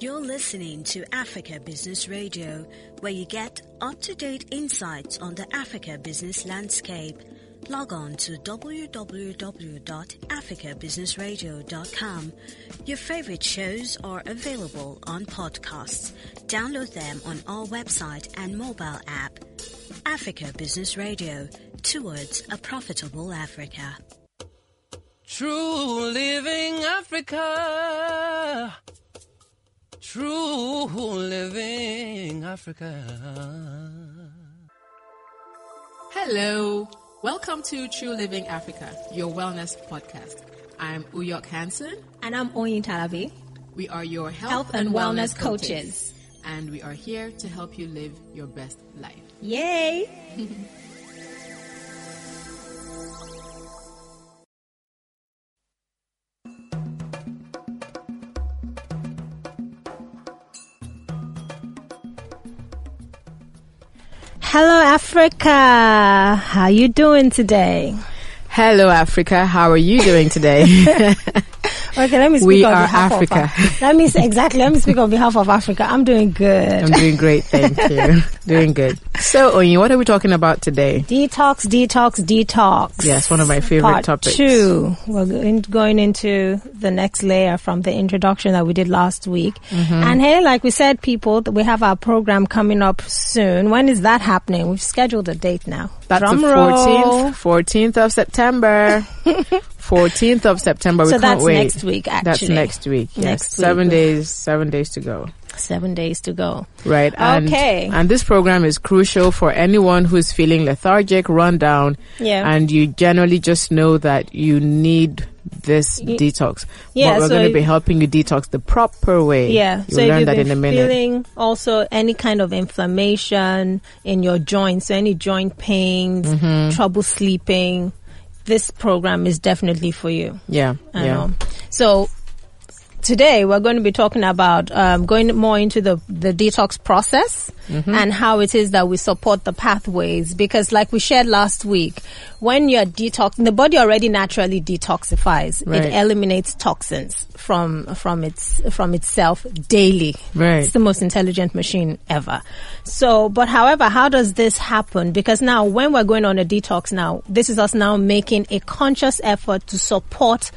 You're listening to Africa Business Radio, where you get up to date insights on the Africa business landscape. Log on to www.africabusinessradio.com. Your favorite shows are available on podcasts. Download them on our website and mobile app. Africa Business Radio, towards a profitable Africa. True living Africa. True living Africa. Hello. Welcome to True Living Africa, your wellness podcast. I'm Uyok Hansen. And I'm Oyin Talabi. We are your health, Health and wellness coaches. And we are here to help you live your best life. Yay! Hello Africa. How you doing today? Hello, Africa. How are you doing today? Okay, let me speak We on are behalf uh, Africa. of Let me say, exactly. Let me speak on behalf of Africa. I'm doing good. I'm doing great, thank you. doing good. So, Oyin, what are we talking about today? Detox, detox, detox. Yes, one of my favorite Part topics. two. We're going- into the next layer from the introduction that we did last week. Mm-hmm. And hey, like we said, people, we have our program coming up soon. When is that happening? We've scheduled a date now. That's Drum the roll. 14th, 14th of September. 14th of September. We So can't that's wait. next week, actually. That's next week. Yes, Next week. seven days. Seven days to go. Seven days to go. Right. And, Okay. And this program is crucial for anyone who's feeling lethargic, run down, Yeah. and you generally just know that you need this detox. yeah, But we're so going to be helping you detox the proper way. Yeah, You'll so learn that in a minute. feeling also any kind of inflammation in your joints, so any joint pains, Mm-hmm. trouble sleeping, this program is definitely for you. yeah. I yeah. know. So today we're going to be talking about um, going more into the the detox process Mm-hmm. and how it is that we support the pathways because like we shared last week when you're detoxing the body already naturally detoxifies Right. it eliminates toxins from from its from itself daily Right. it's the most intelligent machine ever so but however how does this happen because now when we're going on a detox now this is us now making a conscious effort to support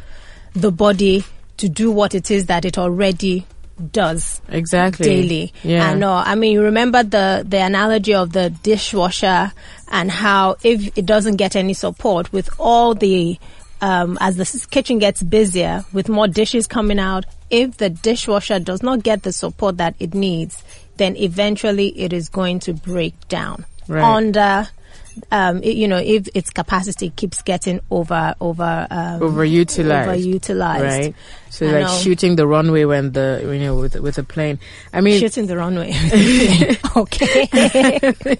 the body to do what it is that it already does Exactly. daily. Yeah. I know. I mean, you remember the the analogy of the dishwasher and how if it doesn't get any support with all the um, as the kitchen gets busier with more dishes coming out, if the dishwasher does not get the support that it needs, then eventually it is going to break down Right. under. Um, it- you know, if its capacity keeps getting over over um, Overutilized. overutilized, Right. So I like know. shooting the runway when the you know with with a plane. I mean, shooting the runway. okay.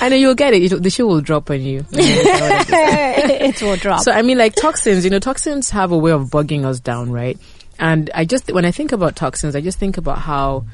I know you'll get it. it the shoe will drop on you. it will drop. So I mean, like toxins. You know, toxins have a way of bugging us down, right? And I just when I think about toxins, I just think about how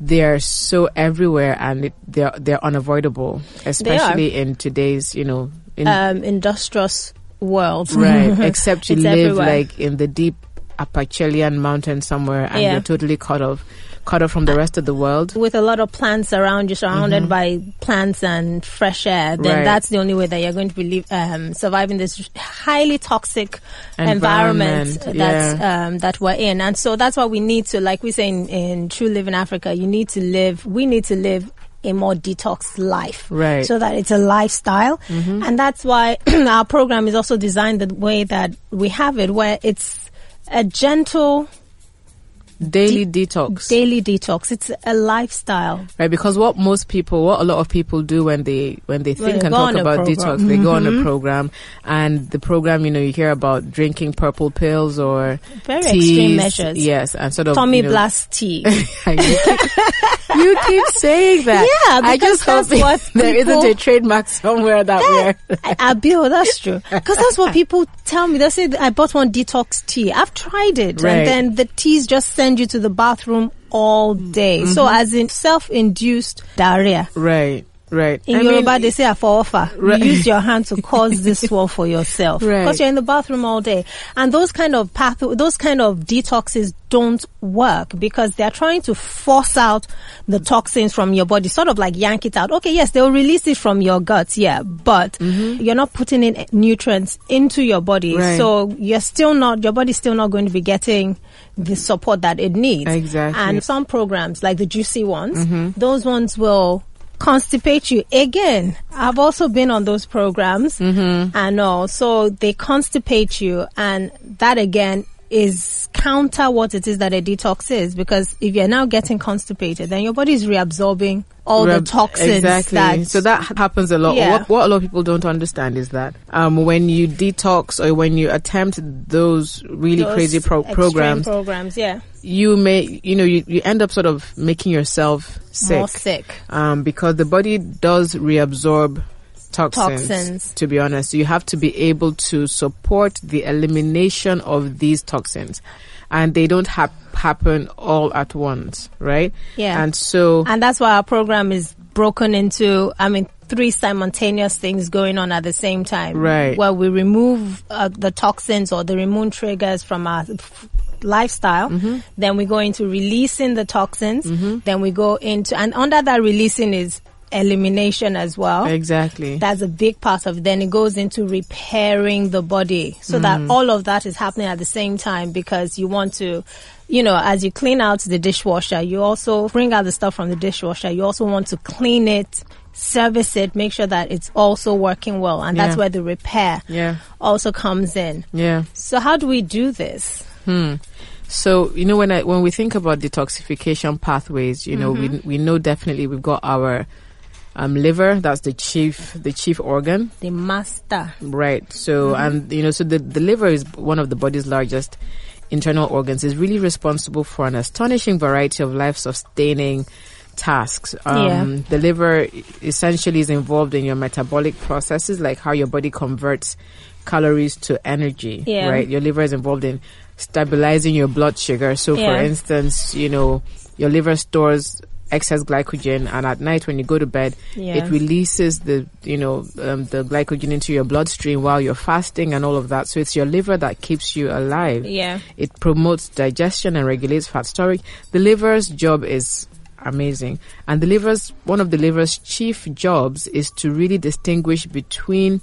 they're so everywhere and it, they're they're unavoidable, especially in today's you know in um, industrious world. right. Except you live everywhere. like in the deep Appalachian mountain somewhere, and Yeah. you're totally cut off, cut off from the rest of the world. With a lot of plants around you, surrounded by plants and fresh air, then Mm-hmm. Right. that's the only way that you're going to be live, um, surviving this highly toxic environment, Environment, that's um, that we're in. And so that's why we need to, like we say in, in True Living Africa, you need to live. We need to live a more detox life, Right. So that it's a lifestyle, and that's why our program is also designed the way that we have it, where it's a gentle Daily detox. daily detox. It's a lifestyle. Right, because what most people, what a lot of people do when they when they think they and talk about program. Mm-hmm. detox, they go on a program, and the program, you know, you hear about drinking purple pills or Very teas, extreme measures. Yes, and sort of Tommy you know, Blast tea. you, keep, you keep saying that. Yeah, I because just hope there people- isn't a trademark somewhere that we're. I, Abil, that's true. Because that's what people tell me. They say I bought one detox tea. I've tried it, Right. and then the teas just send you to the bathroom all day. So Mm-hmm. as in self-induced diarrhea. Right. Right. In I mean, they say afofa. Right. You use your hand to cause this one for yourself Right. because you're in the bathroom all day, and those kind of path, those kind of detoxes don't work because they're trying to force out the toxins from your body, sort of like yank it out. Okay, yes, they'll release it from your guts, yeah, but you're not putting in nutrients into your body, Mm-hmm. Right. so you're still not, your body's still not going to be getting the support that it needs. Exactly. And some programs, like the juicy ones, those ones will constipate you. Again, I've also been on those programs mm-hmm. and all. So they constipate you and that again is counter what it is that a detox is because if you're now getting constipated, then your body is reabsorbing all the toxins. Exactly. that- so that happens a lot. Yeah. What, what a lot of people don't understand is that um, when you detox or when you attempt those really those crazy pro- programs, programs, yeah, you may, you know, you, you end up sort of making yourself sick. more sick. Um, because the body does reabsorb toxins, Toxins. To be honest, you have to be able to support the elimination of these toxins, and they don't hap- happen all at once, right? Yeah. And so, And that's why our program is broken into, I mean, three simultaneous things going on at the same time. Right. Where we remove uh, the toxins or the immune triggers from our f- lifestyle. Mm-hmm. Then we go into releasing the toxins. Then we go into, and under that releasing is elimination as well. exactly. That's a big part of it. Then it goes into repairing the body so Mm. that all of that is happening at the same time because you want to, you know, as you clean out the dishwasher, you also bring out the stuff from the dishwasher. You also want to clean it, service it, make sure that it's also working well. And that's Yeah. where the repair Yeah. also comes in. Yeah. So how do we do this? Hmm. So you know when I when we think about detoxification pathways, you know we we know definitely we've got our um, liver. That's the chief the chief organ, The master. right? So and you know so the the liver is one of the body's largest internal organs. is really responsible for an astonishing variety of life sustaining tasks. Um, The liver essentially is involved in your metabolic processes, like how your body converts calories to energy. Yeah. Right. Your liver is involved in stabilizing your blood sugar. So, for instance, you know, your liver stores excess glycogen, and at night when you go to bed, Yeah. it releases the you know um, the glycogen into your bloodstream while you're fasting and all of that. So it's your liver that keeps you alive. Yeah. It promotes digestion and regulates fat storage. The liver's job is amazing. And the liver's, one of the liver's chief jobs is to really distinguish between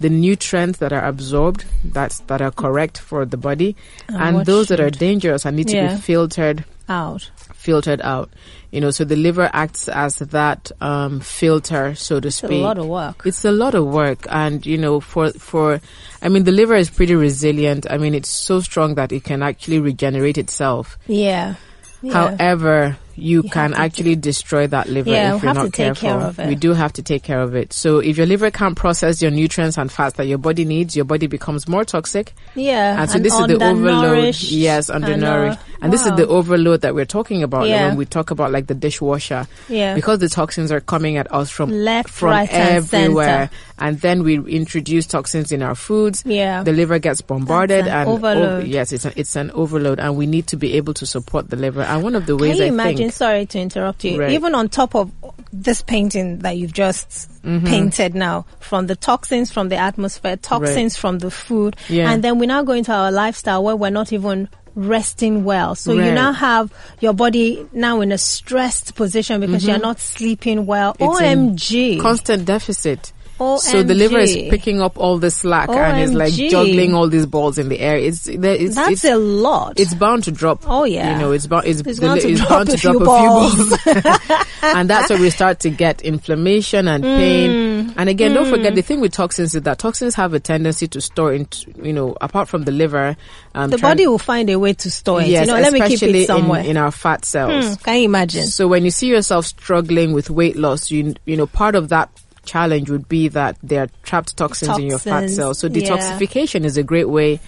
the nutrients that are absorbed, that's, that are correct for the body, And and those that are dangerous and need to be filtered Out. filtered out. You know, so the liver acts as that um, filter, so to speak. It's a lot of work. It's a lot of work, and you know, for for, I mean, the liver is pretty resilient. I mean, it's so strong that it can actually regenerate itself. Yeah. Yeah. However, you, You can actually destroy that liver Yeah, if we you're have not to take careful. care of it. We do have to take care of it. So if your liver can't process your nutrients and fats that your body needs, your body becomes more toxic. yeah. And so this is the overload. undernourished Yes, and, undernourished. uh, And, this is the overload that we're talking about Yeah. when we talk about like the dishwasher. Yeah. Because the toxins are coming at us from Left, from right, and everywhere. center. And then we introduce toxins in our foods. Yeah. The liver gets bombarded an and overload. yes, it's an, it's an overload and we need to be able to support the liver. And one of the ways I Can you I imagine? think Sorry to interrupt you. Right. Even on top of this painting that you've just Mm-hmm. painted now, from the toxins from the atmosphere, toxins from the food, Yeah. and then we now go into our lifestyle where we're not even resting well. So you now have your body now in a stressed position because you're not sleeping well. Mm-hmm. It's OMG. constant deficit. OMG. So the liver is picking up all the slack and is like juggling all these balls in the air. It's it's That's it's, a lot. it's bound to drop. Oh, yeah. you know it's bound it's, It's bound li- to it's drop bound to a drop few a balls. few balls, and that's where we start to get inflammation and Mm. pain. And again, don't forget the thing with toxins is that toxins have a tendency to store into you know apart from the liver, um, the body will find a way to store it. yes, you know, let me keep it somewhere. in, in our fat cells. Hmm, can you imagine? So when you see yourself struggling with weight loss, you you know part of that challenge would be that there are trapped toxins, in your fat cells. So yeah. detoxification is a great way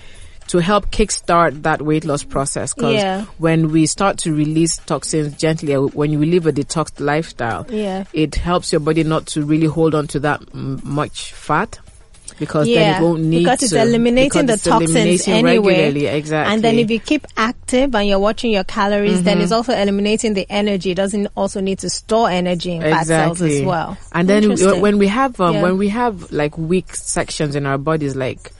to help kickstart that weight loss process. Because Yeah. when we start to release toxins gently, uh, when you live a detox lifestyle, Yeah. it helps your body not to really hold on to that m- much fat. Because then it won't need to. because it's to, eliminating because the it's toxins anyway. regularly. Exactly. And then if you keep active and you're watching your calories, then Mm-hmm. it's also eliminating the energy. It doesn't also need to store energy in fat cells as well. And then when we have um, Yeah. when we have like weak sections in our bodies, like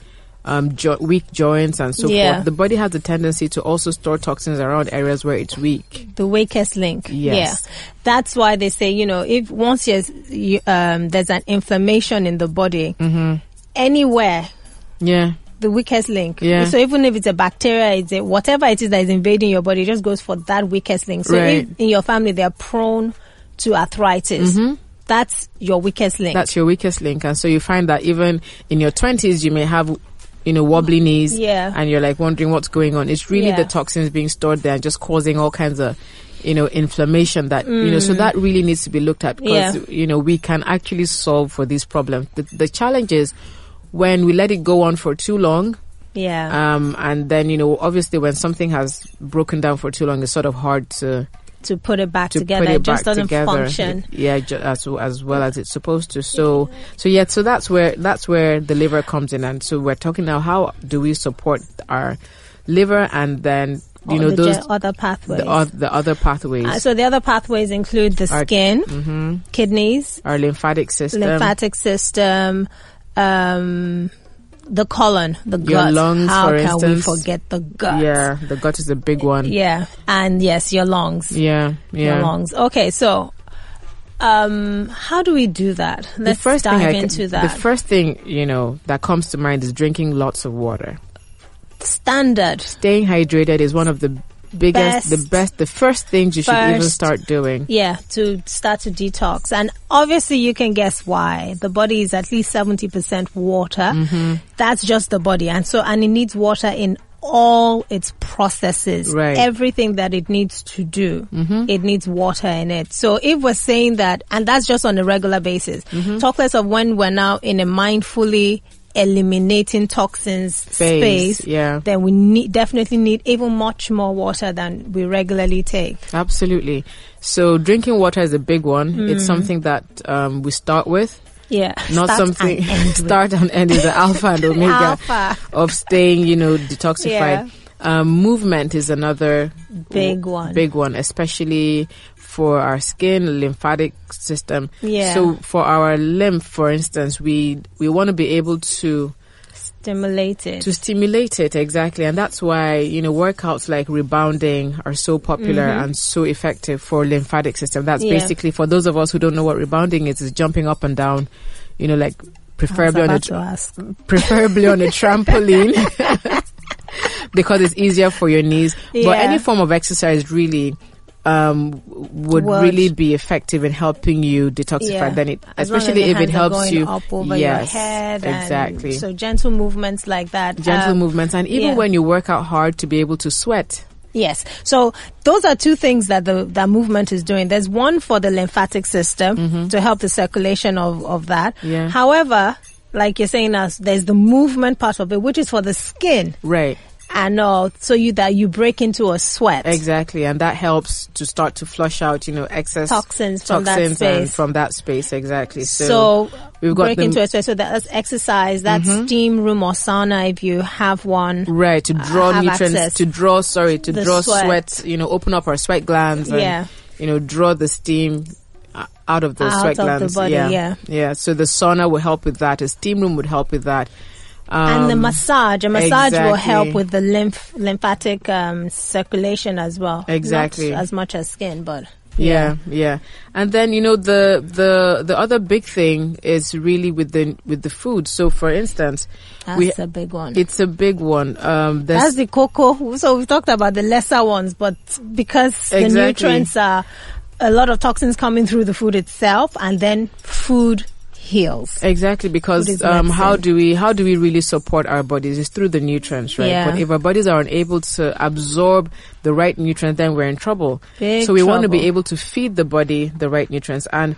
um, jo- weak joints and so Yeah. forth, the body has a tendency to also store toxins around areas where it's weak. the weakest link. Yes. Yeah. That's why they say, you know, if once there's, you, um, there's an inflammation in the body, Mm-hmm. Anywhere, Yeah, the weakest link. Yeah. So even if it's a bacteria, it's a, whatever it is that is invading your body, it just goes for that weakest link. So Right. if in your family they're prone to arthritis, that's your weakest link. Mm-hmm. that's your weakest link, and so you find that even in your twenties, you may have. You know, wobbly knees, Yeah. and you're like wondering what's going on. It's really Yeah. the toxins being stored there and just causing all kinds of, you know, inflammation. That you know, so that really needs to be looked at because Mm. Yeah. you know we can actually solve for these problems. The, the challenge is when we let it go on for too long, yeah. um, and then you know, obviously, when something has broken down for too long, it's sort of hard to to put it back to together. it, it just doesn't together. function. Yeah, ju- as as well as it's supposed to. So so yeah, so that's where that's where the liver comes in, and so we're talking now. How do we support our liver, and then you know the those ge- other pathways. the, oth- the other pathways, Uh, so the other pathways include the Our- skin, mm-hmm. kidneys, our lymphatic system, lymphatic system, um, the colon, the Your gut. lungs, How can we forget the gut? Yeah, the gut is a big one. Yeah. And yes, your lungs. Yeah, yeah. Your lungs. Okay, so um, how do we do that? Let's the first dive thing I into that. The first thing you know that comes to mind is drinking lots of water. Standard. Staying hydrated is one of the biggest, the Best. best, the first things you should even start doing. Yeah, to start to detox. And obviously you can guess why. The body is at least 70% water. Mm-hmm. That's just the body. And so, and it needs water in all its processes. Right. Mm-hmm. Everything that it needs to do, it needs water in it. So if we're saying that, and that's just on a regular basis, Mm-hmm. talk less of when we're now in a mindfully eliminating toxins Phase, space, yeah. then we need, definitely need even much more water than we regularly take. Absolutely. So drinking water is a big one. It's something that um, we start with, Yeah. not Mm. Start something and start and end is the alpha and omega Alpha. of staying, you know, detoxified. Yeah. Um, movement is another Big one. Big one, especially for our skin, lymphatic system. Yeah. So for our lymph, for instance, we we want to be able to Stimulated. to stimulate it exactly and that's why you know workouts like rebounding are so popular and so effective for lymphatic system that's Mm-hmm. Yeah. basically for those of us who don't know what rebounding is is jumping up and down you know like preferably on a preferably on a trampoline because it's easier for your knees but any form of exercise really um, would Would. really be effective in helping you detoxify. Yeah. Then it, As especially if it helps you, up over yes, your head. and exactly So gentle movements like that. gentle Um, movements and even yeah. when you work out hard to be able to sweat Yes. So those are two things that the that movement is doing. There's one for the lymphatic system to help the circulation of, of that. Mm-hmm. Yeah. However, like you're saying us, there's the movement part of it, which is for the skin right and all, so you that you break into a sweat. exactly and that helps to start to flush out you know excess Toxins from that toxins and space. from that space exactly so, So, we've got break the- into a sweat. So that's exercise, that's steam room or sauna if you have one. right to draw have nutrients to draw sorry to The draw sweat. sweat. you know open up our sweat glands and Yeah. you know draw the steam uh, out of those Out sweat of the glands body, yeah yeah. yeah so the sauna will help with that a steam room would help with that um, and the massage, a massage will help with the lymph lymphatic um, circulation as well. Exactly. Not as much as skin, but Yeah, yeah. And then you know the the the other big thing is really with the with the food. So for instance, that's we a big one. it's a big one. Um That's the cocoa. So we've talked about the lesser ones, but because the nutrients are a lot of toxins coming through the food itself, and then food heals. Exactly, because um, how do we how do we really support our bodies? It's through the nutrients, right? Yeah. But if our bodies are unable to absorb the right nutrients, then we're in trouble. Big so we want to be able to feed the body the right nutrients, and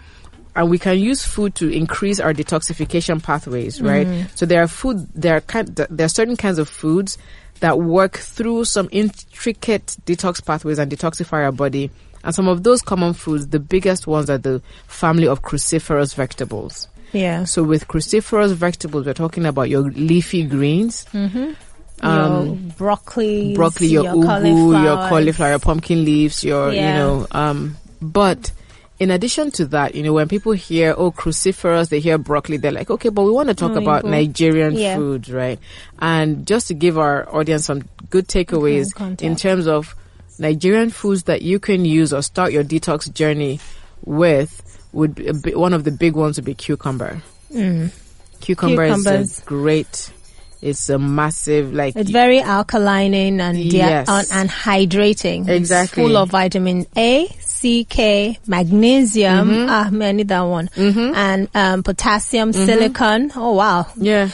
and we can use food to increase our detoxification pathways, right? Mm-hmm. So there are food there are kind there are certain kinds of foods that work through some intricate detox pathways and detoxify our body. And some of those common foods, the biggest ones are the family of cruciferous vegetables. Yeah. So with cruciferous vegetables, we're talking about your leafy greens. your Um, broccoli, broccoli, your, ugu, cauliflower. your cauliflower, your pumpkin leaves, your you know. Um, but in addition to that, you know, when people hear oh cruciferous, they hear broccoli, they're like, okay, but we want to talk Oh, about Nigerian Yeah. food, right? And just to give our audience some good takeaways context. in terms of Nigerian foods that you can use or start your detox journey with, would be, one of the big ones would be cucumber. Mm. Cucumber Cucumbers. is great. It's a massive like It's very alkalining and Yes. and, and hydrating. It's Exactly. full of vitamin A, C, K, magnesium. Mm-hmm. Ah, man, I need that one. And um, potassium, silicon. Oh wow. yeah.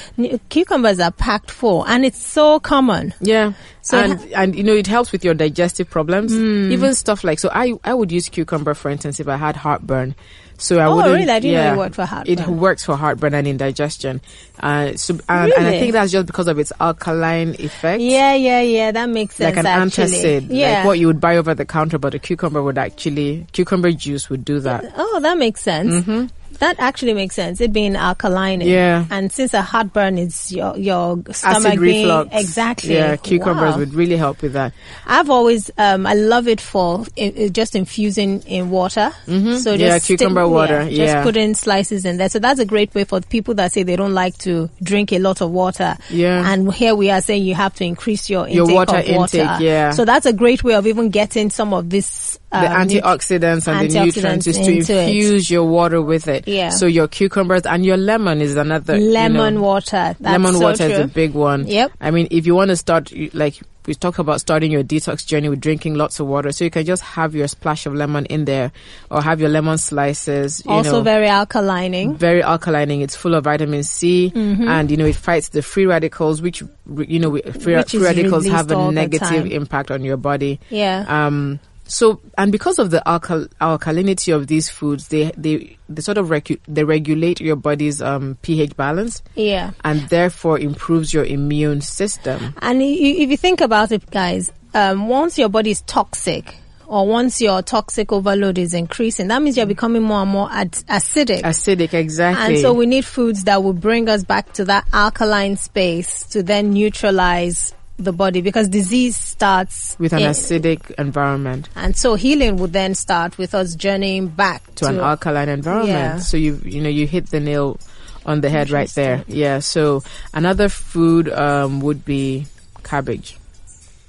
Cucumbers are packed full, and it's so common. Yeah. So it and and you know it helps with your digestive problems. Hmm. Even stuff like so I I would use cucumber for instance if I had heartburn. So I Oh, wouldn't. really? I didn't know it worked for It heartburn. works for heartburn and indigestion. Uh, so and, and I think that's just because of its alkaline effect. Yeah, yeah, yeah. That makes sense. Like an actually. antacid, Yeah. like what you would buy over the counter, but a cucumber would actually cucumber juice would do that. Oh, that makes sense. That actually makes sense. It being alkaline. Yeah. And since a heartburn is your your stomach Acid being reflux. exactly. Yeah, cucumbers Wow. would really help with that. I've always um I love it for i i- just infusing in water. Mm-hmm. So just Yeah, stick- cucumber water, Just yeah. put in slices in there. So that's a great way for people that say they don't like to drink a lot of water. Yeah. And here we are saying you have to increase your Your intake water of water. intake, yeah. So that's a great way of even getting some of this um, the antioxidants and the nutrients is to into it. infuse your water with it. Yeah. So your cucumbers and your lemon is another you lemon know, water. That's lemon so water is a big one. Yep. I mean, if you want to start, like we talk about starting your detox journey with drinking lots of water, so you can just have your splash of lemon in there, or have your lemon slices. You Also know, very alkalining. very alkalining. It's full of vitamin C, and you know it fights the free radicals, which you know free, Which free radicals have a negative impact on your body. Yeah. Um, so, and because of the alkal- alkalinity of these foods, they they they sort of recu- they regulate your body's um, pH balance, yeah. and therefore improves your immune system. And if you think about it, guys, um, once your body is toxic, or once your toxic overload is increasing, that means you're becoming more and more ad- acidic. Acidic, exactly. and so we need foods that will bring us back to that alkaline space to then neutralize the body because disease starts with an in- acidic environment and so healing would then start with us journeying back to an alkaline environment. Yeah. So you you know you hit the nail on the head right there. Yeah. So another food um, would be cabbage,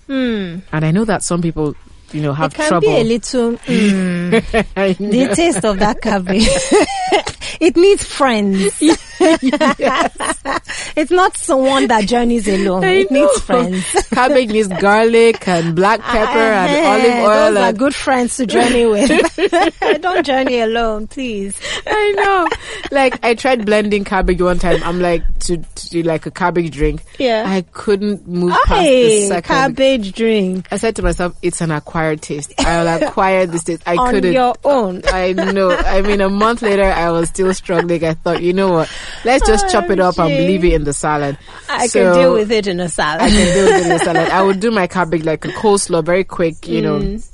Hmm. and I know that some people you know have it can trouble. be a little mm, the taste of that cabbage. it needs friends. It's not someone that journeys alone. I it know. needs friends. Cabbage needs garlic and black pepper and Eh, olive oil. Those are good friends to journey with. Don't journey alone, please. I know. Like I tried blending cabbage one time. I'm like to, to do like a cabbage drink. Yeah. I couldn't move past the second. cabbage drink I said to myself, it's an acquired taste. I'll acquire this taste. I on couldn't. On your own. I know. I mean, a month later, I was still struggling. I thought, you know what? Let's just chop it up and leave it in the salad. I So, can deal with it in a salad. I can deal with it in the salad. I would do my cabbage like a coleslaw, very quick, you know. Mm.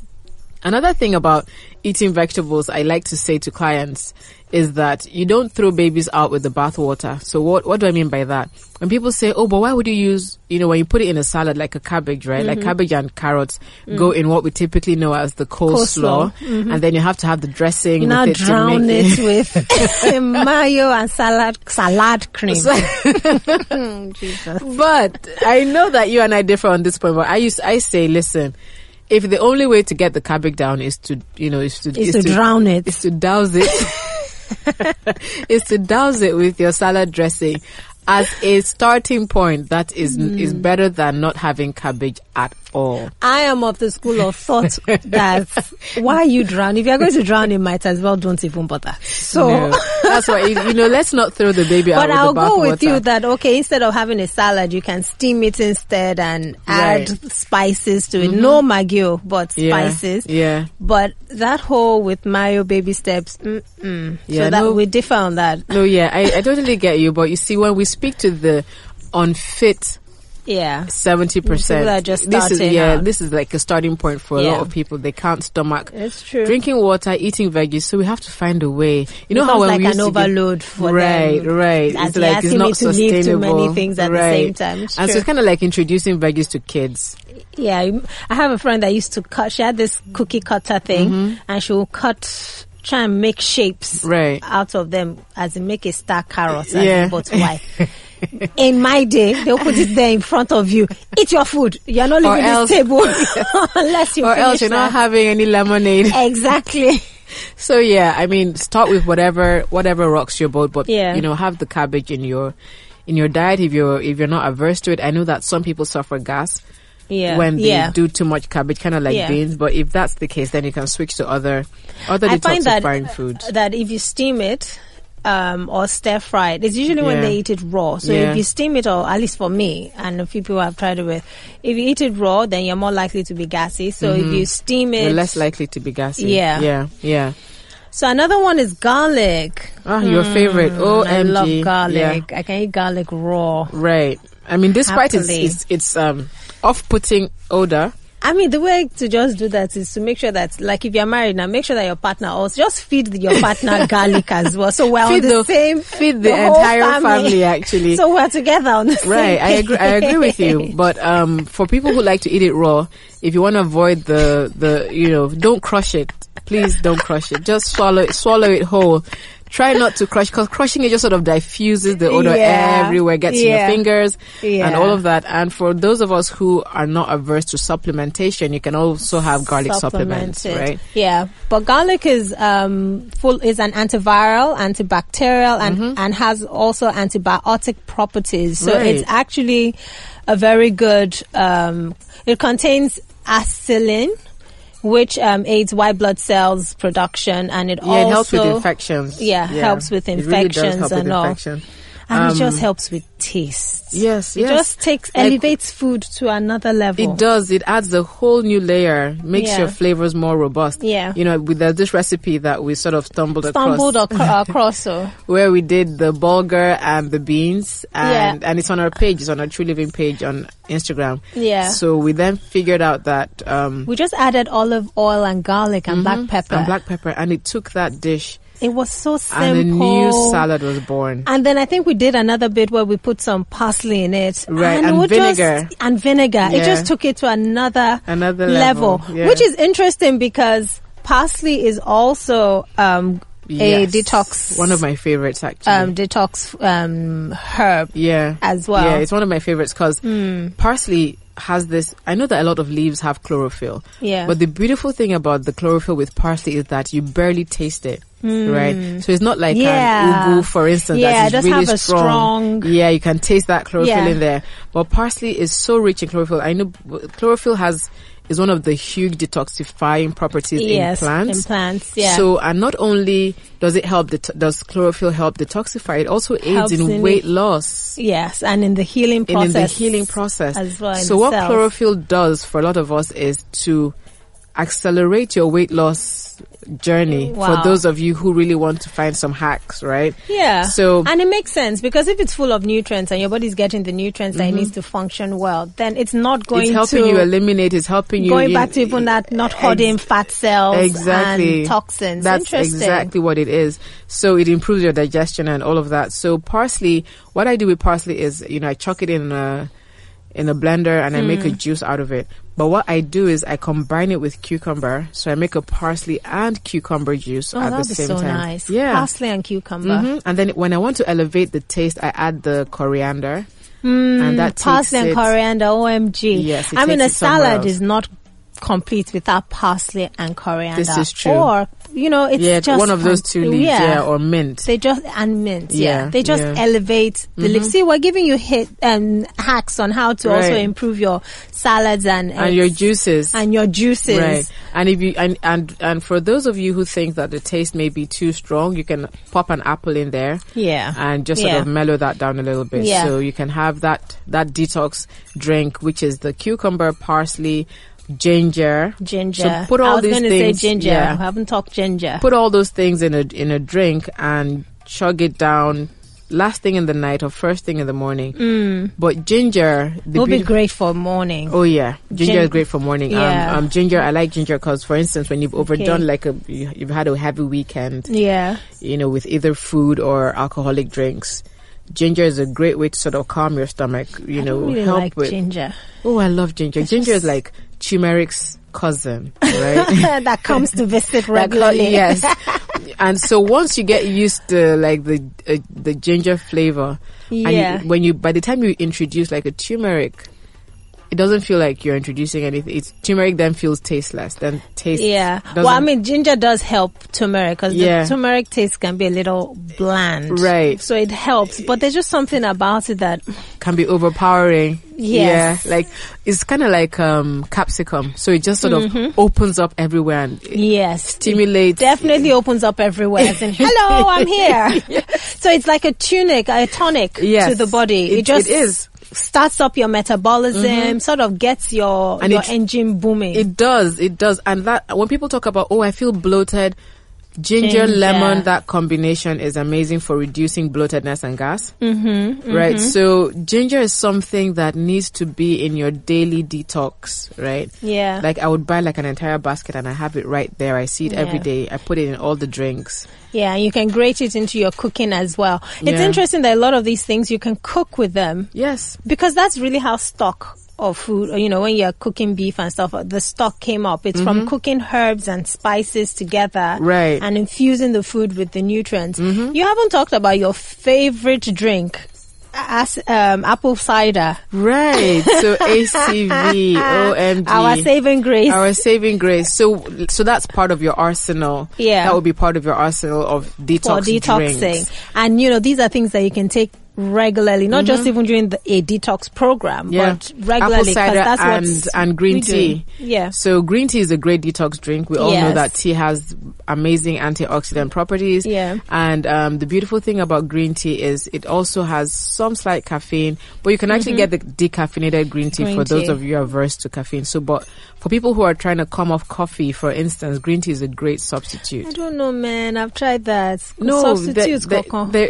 Another thing about eating vegetables, I like to say to clients is that you don't throw babies out with the bathwater. So what, what do I mean by that? When people say, oh, but why would you use, you know, when you put it in a salad like a cabbage, right? Mm-hmm. Like cabbage and carrots go in what we typically know as the coleslaw. Coleslaw. And then you have to have the dressing You with it drown make it with mayo and salad salad cream. Jesus. But I know that you and I differ on this point. But I used I say, listen, if the only way to get the cabbage down is to you know is to Is to drown it. is to douse it is to douse it with your salad dressing as a starting point. That is Mm. is better than not having cabbage at all. I am of the school of thought that why you drown? If you're going to drown, you might as well don't even bother. So, No. that's why you, know. Let's not throw the baby out but I'll go with bathwater. you that okay, instead of having a salad, you can steam it instead and add Right. Mm-hmm. spices to it. No magio, but yeah, spices. Yeah. But that whole with mayo baby steps, mm-mm. Yeah, so that no. we differ on that. No, yeah, I, I totally get you. But you see, when we speak to the unfit Yeah. seventy percent. are just this is yeah, out. this is like a starting point for a Yeah. lot of people. They can't stomach It's true. drinking water, eating veggies. So we have to find a way. You know how when like we an used to get- overload for right, them. right. As it's like it's not to leave too sustainable. many things at the right. same time. It's and so it's kind of like introducing veggies to kids. Yeah, I have a friend that used to cut. She had this cookie cutter thing, Mm-hmm. and she will cut, try and make shapes Right. out of them, as in make a star carrot. Yeah. But why? in my day, they'll put it there in front of you. Eat your food. You're not leaving else- this table unless you or else you're not having any lemonade. exactly. So yeah, I mean, start with whatever whatever rocks your boat, but Yeah. you know, have the cabbage in your in your diet if you're if you're not averse to it. I know that some people suffer gas Yeah. when they yeah. do too much cabbage, kind of like Yeah. beans. But if that's the case, then you can switch to other other I find that detoxifying foods. that if you steam it um, or stir fry it, it's usually when they eat it raw. So Yeah. if you steam it, or at least for me and a few people I've tried it with, if you eat it raw, then you're more likely to be gassy. So if you steam it, You're less likely to be gassy. Yeah. yeah, yeah. so another one is garlic. Ah, your favorite. Oh, I love garlic. I can eat garlic raw. Right. I mean, despite its Happily. its, its um off-putting odor, I mean, the way to just do that is to make sure that, like, if you're married now, make sure that your partner also just feed your partner garlic as well. So we're on the, the same, feed the, whole entire family. Actually, So we're together on the same Right, I agree. I agree with you. But um, for people who like to eat it raw, if you want to avoid the the you know, don't crush it. Please don't crush it. Just swallow it, swallow it whole. Try not to crush because crushing it just sort of diffuses the odor Yeah. everywhere, gets in your fingers and all of that. And for those of us who are not averse to supplementation, you can also have garlic supplements, right? Yeah, but garlic is um full is an antiviral, antibacterial, and and has also antibiotic properties. So Right. it's actually a very good. Um, it contains acetylene. Which um, aids white blood cells production, and it Yeah, also it helps with infections. Yeah, helps with It really infections help with and all. infection. And it just Um, helps with taste. Yes, It yes. just takes Like- elevates food to another level. It does. It adds a whole new layer, makes Yeah. your flavors more robust. Yeah. You know, with the, this recipe that we sort of stumbled, Stumbled across, acro- across, so where we did the bulgur and the beans, and Yeah. and it's on our page, it's on our True Living page on Instagram. Yeah. So we then figured out that um, we just added olive oil and garlic and black pepper. Mm-hmm. and black pepper, and it took that dish, It was so simple. and a new salad was born. And then I think we did another bit where we put some parsley in it. Right, and would just- vinegar. and vinegar. It just took it to another, Another level, yeah. Which is interesting because parsley is also um, a Yes. detox. One of my favorites, actually. um, detox um, herb. Yeah. as well. Yeah, it's one of my favorites because parsley has this. I know that a lot of leaves have chlorophyll. Yeah. But the beautiful thing about the chlorophyll with parsley is that you barely taste it. Right, so it's not like Hmm. Yeah. an ugu, for instance, Yeah, that it is does really have a strong- Yeah, you can taste that chlorophyll Yeah. in there. But parsley is so rich in chlorophyll. I know chlorophyll has is one of the huge detoxifying properties yes, in plants. in plants. Yeah. So, and not only does it help, det- does chlorophyll help detoxify, it also aids in in weight loss yes, and in the healing in, process. in the healing process. as well so what chlorophyll does for a lot of us is to accelerate your weight loss journey Wow. for those of you who really want to find some hacks, right? Yeah. So- and it makes sense because if it's full of nutrients and your body's getting the nutrients that it needs to function well, then it's not going Mm-hmm. it's helping to you eliminate, it's helping you going you- back to even that not Ex- fat cells exactly and toxins. That's Interesting. exactly what it is. So it improves your digestion and all of that. So parsley, what I do with parsley is, you know, I chuck it in a in a blender and I make a Hmm. juice out of it. But what I do is I combine it with cucumber. So I make a parsley and cucumber juice Oh, at the same so time. nice. Yeah. Parsley and cucumber. Mhm. And then when I want to elevate the taste, I add the coriander. and that Parsley and it- coriander, OMG. Yes, I mean, a salad else. is not complete without parsley and coriander. This is true. Or, you know, it's yeah, just one of those two leaves, yeah, or mint. They just and mint, yeah. Yeah, They just yeah. elevate the leaf. See, we're giving you hit um, hacks on how to also improve your salads and and your juices. and your juices. Right. And if you and, and and for those of you who think that the taste may be too strong, you can pop an apple in there Yeah. and just sort Yeah. of mellow that down a little bit. Yeah. So you can have that that detox drink, which is the cucumber, parsley, ginger. Ginger. So put I all was these going to things. say ginger. yeah. I haven't talked ginger. Put all those things in a in a drink and chug it down last thing in the night or first thing in the morning. But ginger, would be great for morning. Oh yeah, ginger Gin- is great for morning. Yeah. Um, um, ginger, I like ginger because, for instance, when you've overdone Okay. like a, you, you've had a heavy weekend, Yeah. you know, with either food or alcoholic drinks, ginger is a great way to sort of calm your stomach. You I know, really help like with. ginger. Oh, I love ginger. ginger is like turmeric's cousin, right? that comes to visit regularly. yes. and so once you get used to like the uh, the ginger flavor, Yeah. and you, when you by the time you introduce like a turmeric, it doesn't feel like you're introducing anything. It's turmeric then feels tasteless. Then taste. Yeah. Well, I mean, ginger does help turmeric because Yeah. the turmeric taste can be a little bland. Right. So it helps, but there's just something about it that, can be overpowering. Yes. Yeah, like it's kind of like um capsicum. So it just sort Mm-hmm. of opens up everywhere and yes, stimulates. definitely opens up everywhere. As in, hello, I'm here. So it's like a tunic, a tonic Yes. to the body. It, It- just it is. starts up your metabolism, sort of gets your And your it- engine booming. It does, it does. And that when people talk about, oh, I feel bloated, ginger, Ginger. lemon, that combination is amazing for reducing bloatedness and gas. Mm-hmm, Right. So ginger is something that needs to be in your daily detox, right? yeah. Like I would buy like an entire basket and I have it right there. I see it every Yeah. day. I put it in all the drinks. Yeah, you can grate it into your cooking as well. It's Yeah. interesting that a lot of these things you can cook with them Yes. because that's really how stock of food, or, you know, when you're cooking beef and stuff, the stock came up. It's from cooking herbs and spices together, Mm-hmm. Right. Mm-hmm. and infusing the food with the nutrients. You haven't talked about your favorite drink, as um, apple cider. Right. So ACV, OMG. Our saving grace. Our saving grace. So, so that's part of your arsenal. Yeah. That would be part of your arsenal of for detox detoxing. drinks. And you know, these are things that you can take regularly, not just even during the, a detox program, Mm-hmm. Yeah. but regularly Apple cider and and green tea. Yeah. So green tea is a great detox drink. We all know that tea has amazing antioxidant properties. Yeah. And um, the beautiful thing about green tea is it also has some slight caffeine, but you can actually get the decaffeinated green tea Mm-hmm. Green for those of you averse to caffeine. So, but for people who are trying to come off coffee, for instance, green tea is a great substitute. I don't know, man. I've tried that. No, substitutes, there- there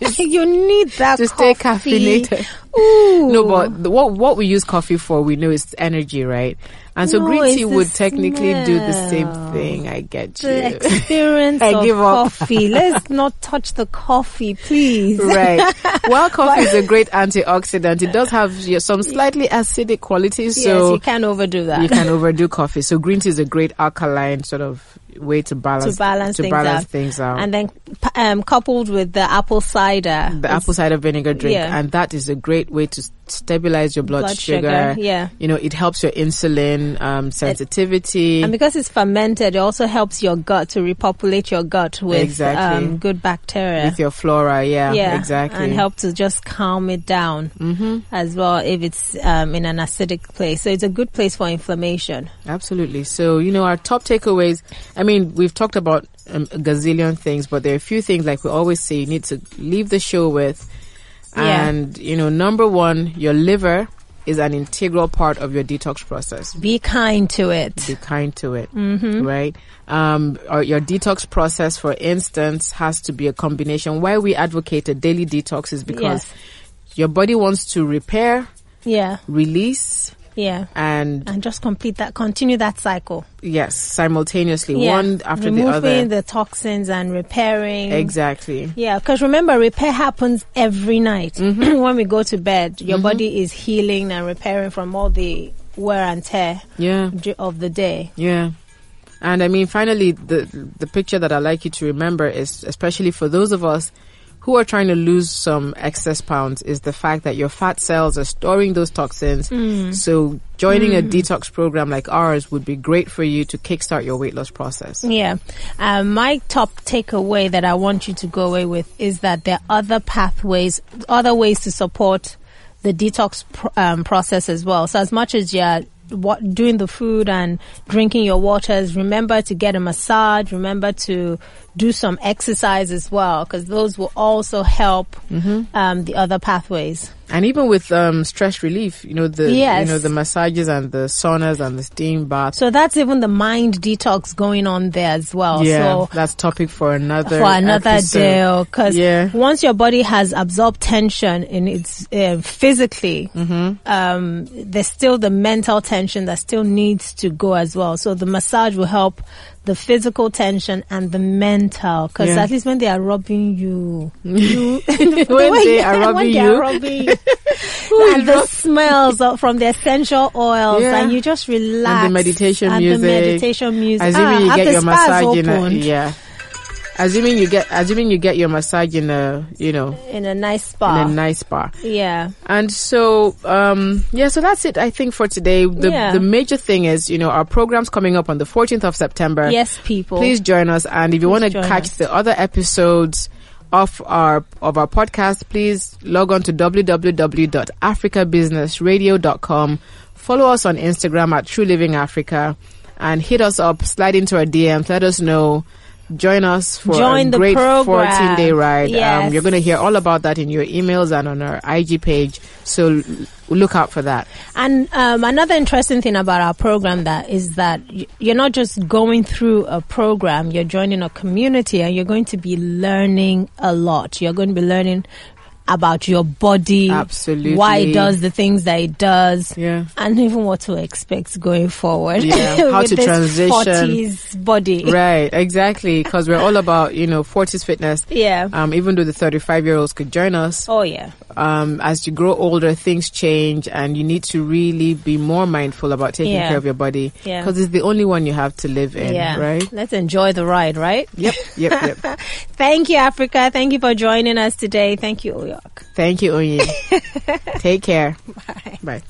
is- you need that to stay caffeinated. Ooh. No, but the, what what we use coffee for, we know it's energy, right? And so No, green tea would technically do the same thing. I get you. the experience I of give up. coffee. Let's not touch the coffee, please. right. While coffee is a great antioxidant, it does have some slightly acidic qualities. yes, So you can't overdo that. you can overdo coffee. So green tea is a great alkaline sort of way to balance to balance, to things, balance out. things out. and then um, coupled with the apple cider, the apple cider vinegar drink, Yeah. and that is a great way to stabilize your blood, Blood sugar. sugar, yeah. you know, it helps your insulin um, sensitivity. And because it's fermented, it also helps your gut to repopulate your gut with Exactly. um, good bacteria. with your flora, yeah, yeah, exactly. and help to just calm it down hmm as well if it's um, in an acidic place. So it's a good place for inflammation. Absolutely. So, you know, our top takeaways, I mean, we've talked about um, a gazillion things, but there are a few things like we always say you need to leave the show with. Yeah. And, you know, number one, your liver is an integral part of your detox process. Be kind to it. Be kind to it, right? Um, or your detox process, for instance, has to be a combination. Why we advocate a daily detox is because Yes. your body wants to repair, Yeah, release, yeah. and And just complete that, continue that cycle. yes, simultaneously, Yeah. one after Removing the other. Removing the toxins and repairing. Exactly. Yeah, because remember, repair happens every night. Mm-hmm. when we go to bed, your body is healing and repairing from all the wear and tear Yeah. of the day. Yeah. And I mean, finally, the the picture that I like you to remember is, especially for those of us who are trying to lose some excess pounds, is the fact that your fat cells are storing those toxins. So joining a detox program like ours would be great for you to kickstart your weight loss process. Yeah. Um, my top takeaway that I want you to go away with is that there are other pathways, other ways to support the detox pr- um, process as well. So as much as you're what, doing the food and drinking your waters, remember to get a massage. Remember to do some exercise as well, because those will also help um, the other pathways. And even with um, stress relief, you know the Yes. you know the massages and the saunas and the steam baths. So that's even the mind detox going on there as well. yeah, So that's topic for another for another episode. day because Yeah. once your body has absorbed tension in its uh, physically Mm-hmm. um, there's still the mental tension that still needs to go as well so the massage will help the physical tension and the mental because Yeah. at least when they are rubbing you, you When way they are when rubbing they you. are rubbing you. and the smells from the essential oils Yeah. and you just relax and the meditation and music. the meditation music Assuming Ah, you get your massage in a, opened. yeah. Assuming you get assuming you get your massage in a you know in a nice spa. in a nice spa. yeah. And so, um, yeah, so that's it, I think, for today. The, Yeah. the major thing is, you know, our program's coming up on the 14th of September. Yes, people. Please join us. And if you want to catch us. the other episodes of our, of our podcast, please log on to www.africabusinessradio.com. Follow us on Instagram at True Living Africa and hit us up, slide into our DMs, let us know. Join us for Join a the great program. 14 day ride. Yes. Um, you're going to hear all about that in your emails and on our IG page. So look out for that. And um, another interesting thing about our program that is that you're not just going through a program, you're joining a community and you're going to be learning a lot. You're going to be learning about your body, Absolutely. why it does the things that it does, Yeah. and even what to expect going forward. Yeah, how to transition. 40s body. Right, exactly. Because we're all about, you know, 40s fitness. Yeah. Um, even though the 35 year olds could join us, Oh yeah. um, as you grow older, things change and you need to really be more mindful about taking Yeah. care of your body. Yeah. Because it's the only one you have to live in, yeah. right? Let's enjoy the ride, right? Yep, yep, yep. Thank you, Africa. Thank you for joining us today. Thank you, Uyok. Thank you, Oyin. Take care. Bye. Bye.